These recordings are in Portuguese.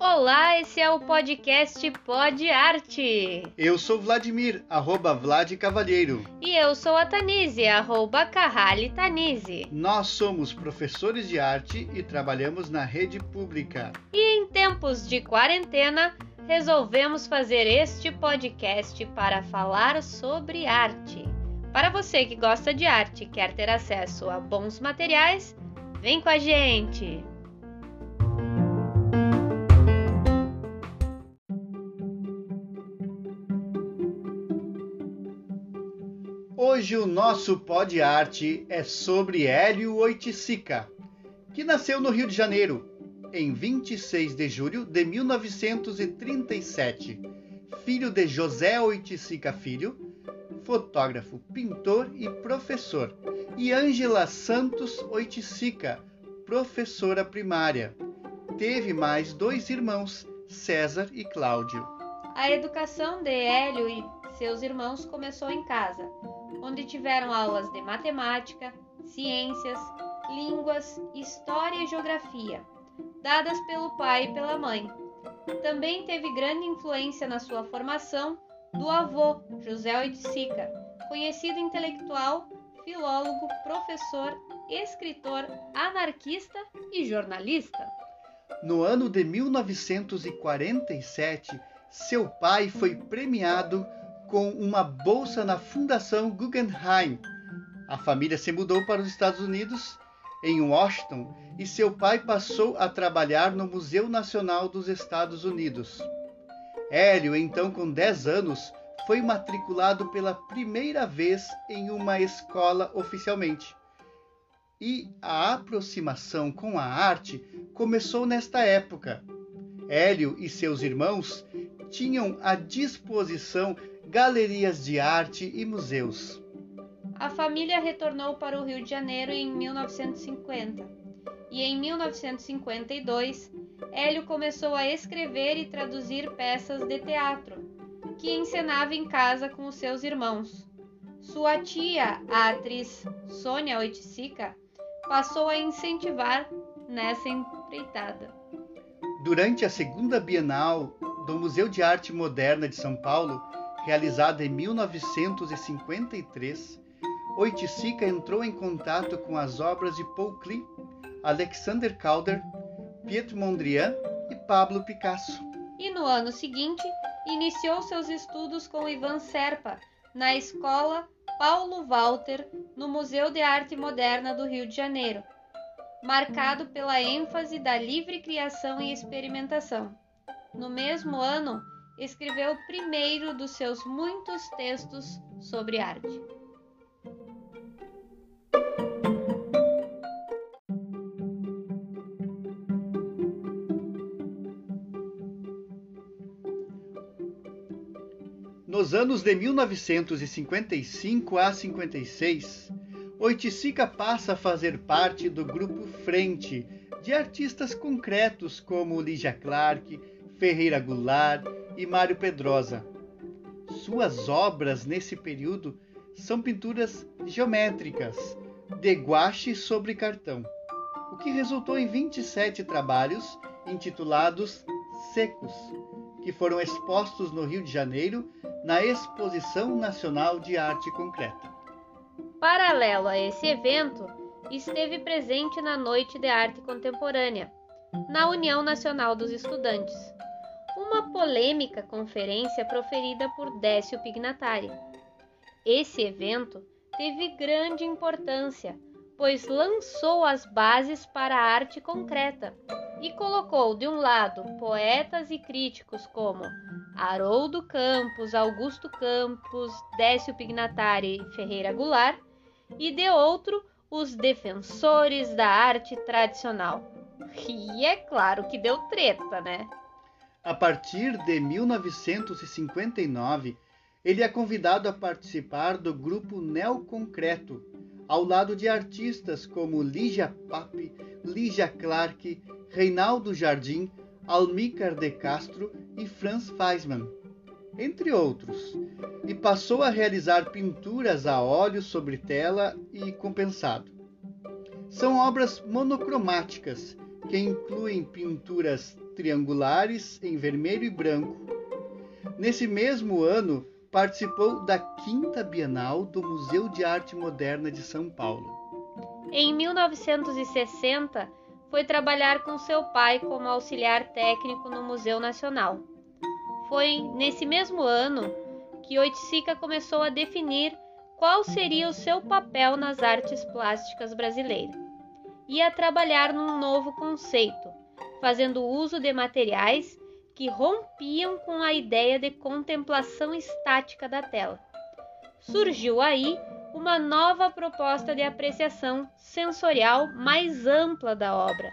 Olá, esse é o podcast Pod Arte. Eu sou Vladimir, arroba Vlad Cavalheiro. E eu sou a Tanise, arroba Carrali Tanise. Nós somos professores de arte e trabalhamos na rede pública. E em tempos de quarentena, resolvemos fazer este podcast para falar sobre arte. Para você que gosta de arte e quer ter acesso a bons materiais, vem com a gente! Hoje o nosso Pod Arte é sobre Hélio Oiticica, que nasceu no Rio de Janeiro em 26 de julho de 1937, filho de José Oiticica Filho, fotógrafo, pintor e professor, e Ângela Santos Oiticica, professora primária. Teve mais dois irmãos, César e Cláudio. A educação de Hélio e seus irmãos começou em casa, onde tiveram aulas de matemática, ciências, línguas, história e geografia, dadas pelo pai e pela mãe. Também teve grande influência na sua formação do avô, José Oiticica, conhecido intelectual, filólogo, professor, escritor, anarquista e jornalista. No ano de 1947, seu pai foi premiado com uma bolsa na Fundação Guggenheim. A família se mudou para os Estados Unidos, em Washington, e seu pai passou a trabalhar no Museu Nacional dos Estados Unidos. Hélio, então com 10 anos, foi matriculado pela primeira vez em uma escola oficialmente. E a aproximação com a arte começou nesta época. Hélio e seus irmãos tinham à disposição galerias de arte e museus. A família retornou para o Rio de Janeiro em 1950 e em 1952 Hélio começou a escrever e traduzir peças de teatro que encenava em casa com os seus irmãos. Sua tia, a atriz Sônia Oiticica, passou a incentivar nessa empreitada. Durante a segunda Bienal do Museu de Arte Moderna de São Paulo, realizada em 1953, Oiticica entrou em contato com as obras de Paul Klee, Alexander Calder, Pietro Mondrian e Pablo Picasso. E no ano seguinte, iniciou seus estudos com Ivan Serpa na Escola Paulo Walter, no Museu de Arte Moderna do Rio de Janeiro, marcado pela ênfase da livre criação e experimentação. No mesmo ano, escreveu o primeiro dos seus muitos textos sobre arte. Nos anos de 1955 a 56, Oiticica passa a fazer parte do grupo Frente, de artistas concretos como Lígia Clark, Ferreira Goulart e Mário Pedrosa. Suas obras nesse período são pinturas geométricas, de guache sobre cartão, o que resultou em 27 trabalhos intitulados Secos, que foram expostos no Rio de Janeiro na Exposição Nacional de Arte Concreta. Paralelo a esse evento, esteve presente na Noite de Arte Contemporânea, na União Nacional dos Estudantes, uma polêmica conferência proferida por Décio Pignatari. Esse evento teve grande importância, pois lançou as bases para a arte concreta e colocou de um lado poetas e críticos como Haroldo Campos, Augusto Campos, Décio Pignatari e Ferreira Goulart, e de outro os defensores da arte tradicional. E é claro que deu treta, né? A partir de 1959, ele é convidado a participar do grupo Neoconcreto, ao lado de artistas como Lígia Pape, Lígia Clark, Reinaldo Jardim, Almícar de Castro e Franz Feisman. entre outros, e passou a realizar pinturas a óleo sobre tela e compensado. São obras monocromáticas que incluem pinturas triangulares em vermelho e branco. Nesse mesmo ano, participou da Quinta Bienal do Museu de Arte Moderna de São Paulo. Em 1960, foi trabalhar com seu pai como auxiliar técnico no Museu Nacional. Foi nesse mesmo ano que Oiticica começou a definir qual seria o seu papel nas artes plásticas brasileiras. Ia trabalhar num novo conceito, fazendo uso de materiais que rompiam com a ideia de contemplação estática da tela. Surgiu aí uma nova proposta de apreciação sensorial mais ampla da obra.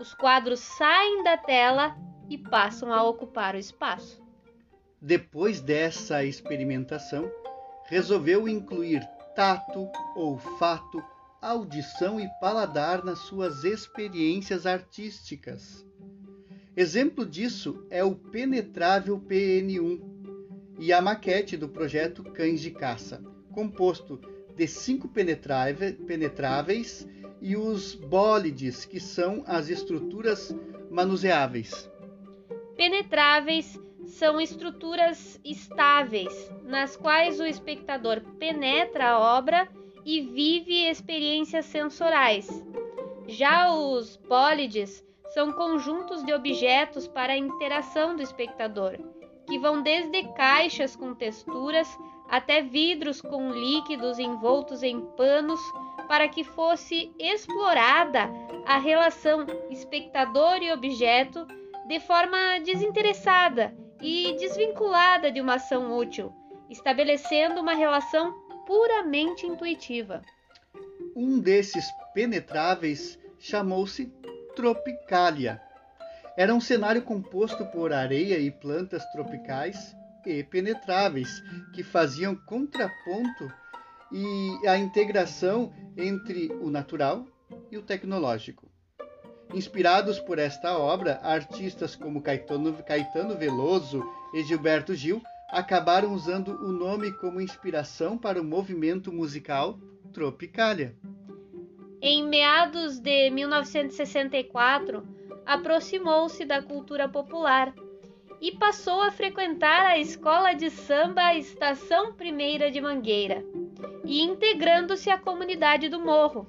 Os quadros saem da tela e passam a ocupar o espaço. Depois dessa experimentação, resolveu incluir tato, olfato, audição e paladar nas suas experiências artísticas. Exemplo disso é o penetrável PN1 e a maquete do projeto Cães de Caça, composto de cinco penetráveis e os bólides, que são as estruturas manuseáveis. Penetráveis são estruturas estáveis, nas quais o espectador penetra a obra e vive experiências sensoriais. Já os bólides são conjuntos de objetos para a interação do espectador, que vão desde caixas com texturas até vidros com líquidos envoltos em panos, para que fosse explorada a relação espectador e objeto de forma desinteressada e desvinculada de uma ação útil, estabelecendo uma relação puramente intuitiva. Um desses penetráveis chamou-se Tropicalia. Era um cenário composto por areia e plantas tropicais e penetráveis, que faziam contraponto e a integração entre o natural e o tecnológico. Inspirados por esta obra, artistas como Caetano, Caetano Veloso e Gilberto Gil acabaram usando o nome como inspiração para o movimento musical Tropicália. Em meados de 1964, aproximou-se da cultura popular e passou a frequentar a escola de samba Estação Primeira de Mangueira e integrando-se à comunidade do Morro.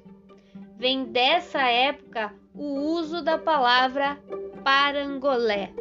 Vem dessa época o uso da palavra parangolé.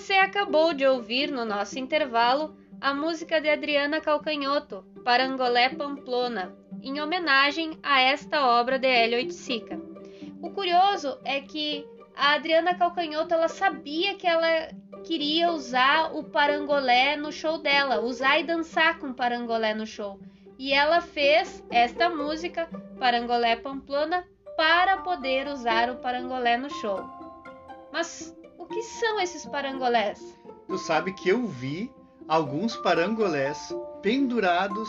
Você acabou de ouvir no nosso intervalo a música de Adriana Calcanhoto, Parangolé Pamplona, em homenagem a esta obra de Hélio Oiticica. O curioso é que a Adriana Calcanhoto ela sabia que ela queria usar o parangolé no show dela, usar e dançar com parangolé no show. E ela fez esta música, Parangolé Pamplona, para poder usar o parangolé no show. Mas que são esses parangolés? Tu sabe que eu vi alguns parangolés pendurados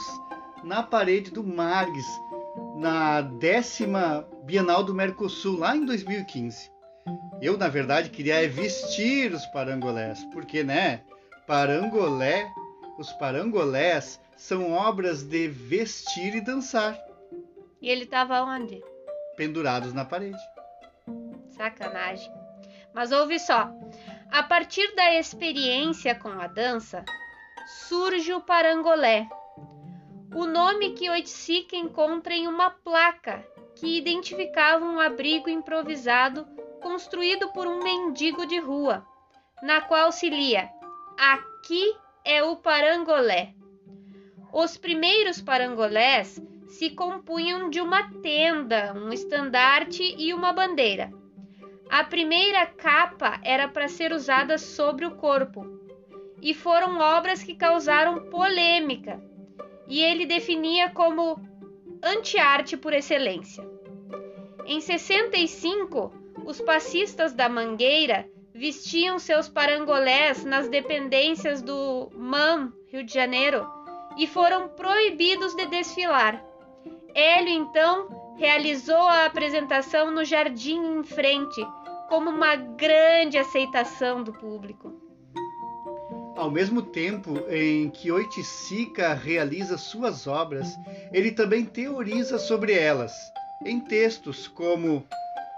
na parede do Margs na décima Bienal do Mercosul, lá em 2015. Eu, na verdade, queria vestir os parangolés, porque, né, parangolé, os parangolés são obras de vestir e dançar. E ele estava onde? Pendurados na parede. Sacanagem. Mas ouve só. A partir da experiência com a dança, surge o parangolé. O nome que Oiticica encontra em uma placa que identificava um abrigo improvisado construído por um mendigo de rua, na qual se lia: Aqui é o parangolé. Os primeiros parangolés se compunham de uma tenda, um estandarte e uma bandeira. A primeira capa era para ser usada sobre o corpo, e foram obras que causaram polêmica, e ele definia como anti-arte por excelência. Em 65, os passistas da Mangueira vestiam seus parangolés nas dependências do MAM, Rio de Janeiro, e foram proibidos de desfilar. Hélio então realizou a apresentação no jardim em frente, como uma grande aceitação do público. Ao mesmo tempo em que Oiticica realiza suas obras, ele também teoriza sobre elas, em textos como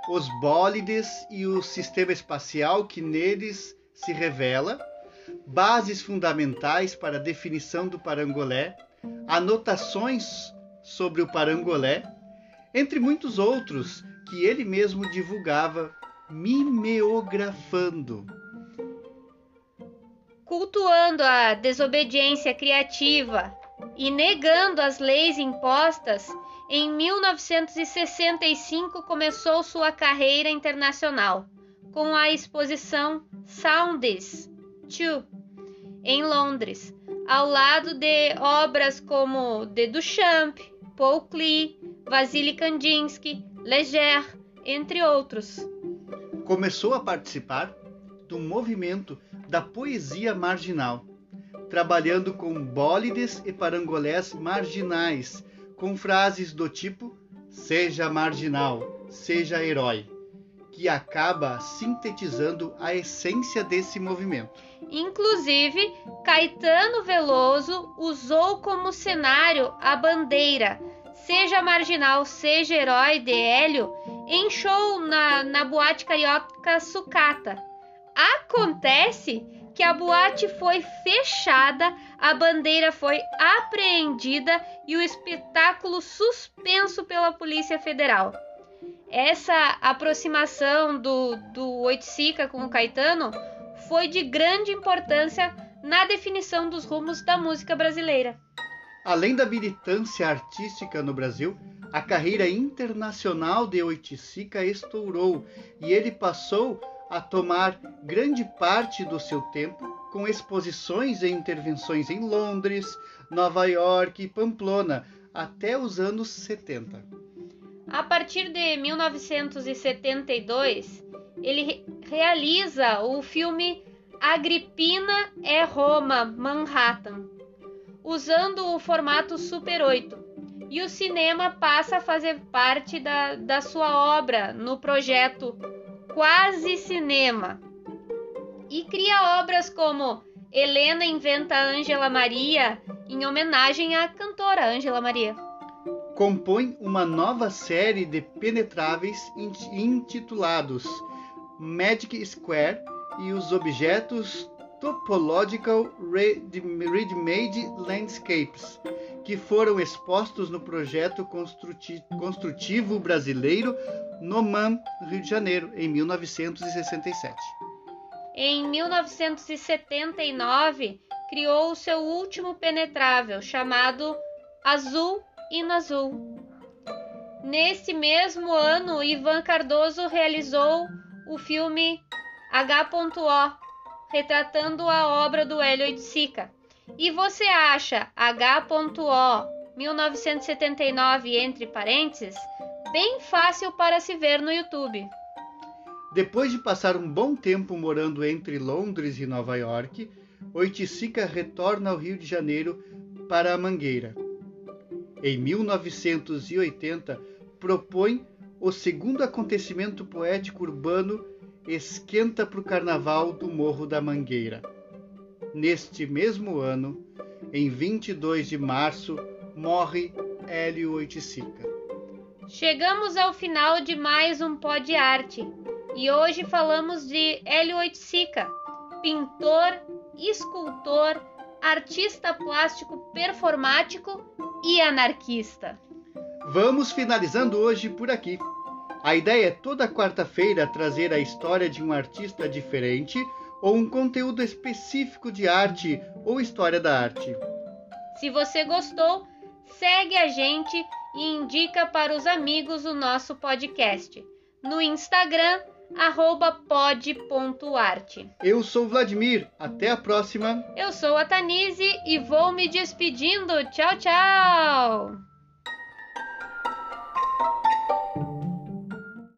Os Bólides e o Sistema Espacial que neles se revela, Bases Fundamentais para a Definição do Parangolé, Anotações sobre o Parangolé, entre muitos outros que ele mesmo divulgava mimeografando. Cultuando a desobediência criativa e negando as leis impostas, em 1965 começou sua carreira internacional com a exposição Sounds 2 em Londres, ao lado de obras como de Duchamp, Paul Klee, Vasily Kandinsky, Leger, entre outros. Começou a participar do movimento da poesia marginal, trabalhando com bólides e parangolés marginais, com frases do tipo seja marginal, seja herói, que acaba sintetizando a essência desse movimento. Inclusive, Caetano Veloso usou como cenário a bandeira Seja Marginal, Seja Herói de Hélio em show na, na boate carioca Sucata. Acontece que a boate foi fechada, a bandeira foi apreendida e o espetáculo suspenso pela Polícia Federal. Essa aproximação do, do Oiticica com o Caetano foi de grande importância na definição dos rumos da música brasileira. Além da militância artística no Brasil, a carreira internacional de Oiticica estourou e ele passou a tomar grande parte do seu tempo com exposições e intervenções em Londres, Nova York e Pamplona até os anos 70. A partir de 1972, ele realiza o filme Agripina é Roma, Manhattan, usando o formato Super 8. E o cinema passa a fazer parte da, da sua obra no projeto Quase Cinema. E cria obras como Helena inventa Ângela Maria, em homenagem à cantora Ângela Maria. Compõe uma nova série de penetráveis intitulados Magic Square e os objetos Topological Ready-Made Landscapes, que foram expostos no projeto construtivo brasileiro no MAM, Rio de Janeiro, em 1967. em 1979, criou o seu último penetrável, chamado Azul Azul. Nesse mesmo ano, Ivan Cardoso realizou o filme H.O, retratando a obra do Hélio Oiticica. E você acha H.O 1979 entre parênteses bem fácil para se ver no YouTube. Depois de passar um bom tempo morando entre Londres e Nova York, Oiticica retorna ao Rio de Janeiro para a Mangueira. Em 1980, propõe o segundo acontecimento poético urbano Esquenta para o Carnaval do Morro da Mangueira. Neste mesmo ano, em 22 de março, morre Hélio Oiticica. Chegamos ao final de mais um Pó de Arte e hoje falamos de Hélio Oiticica, pintor, escultor, artista plástico performático e anarquista. Vamos finalizando hoje por aqui. A ideia é toda quarta-feira trazer a história de um artista diferente ou um conteúdo específico de arte ou história da arte. Se você gostou, segue a gente e indica para os amigos o nosso podcast. No Instagram, pod.arte. Eu sou Vladimir, até a próxima. Eu sou a Tanise e vou me despedindo. Tchau, tchau!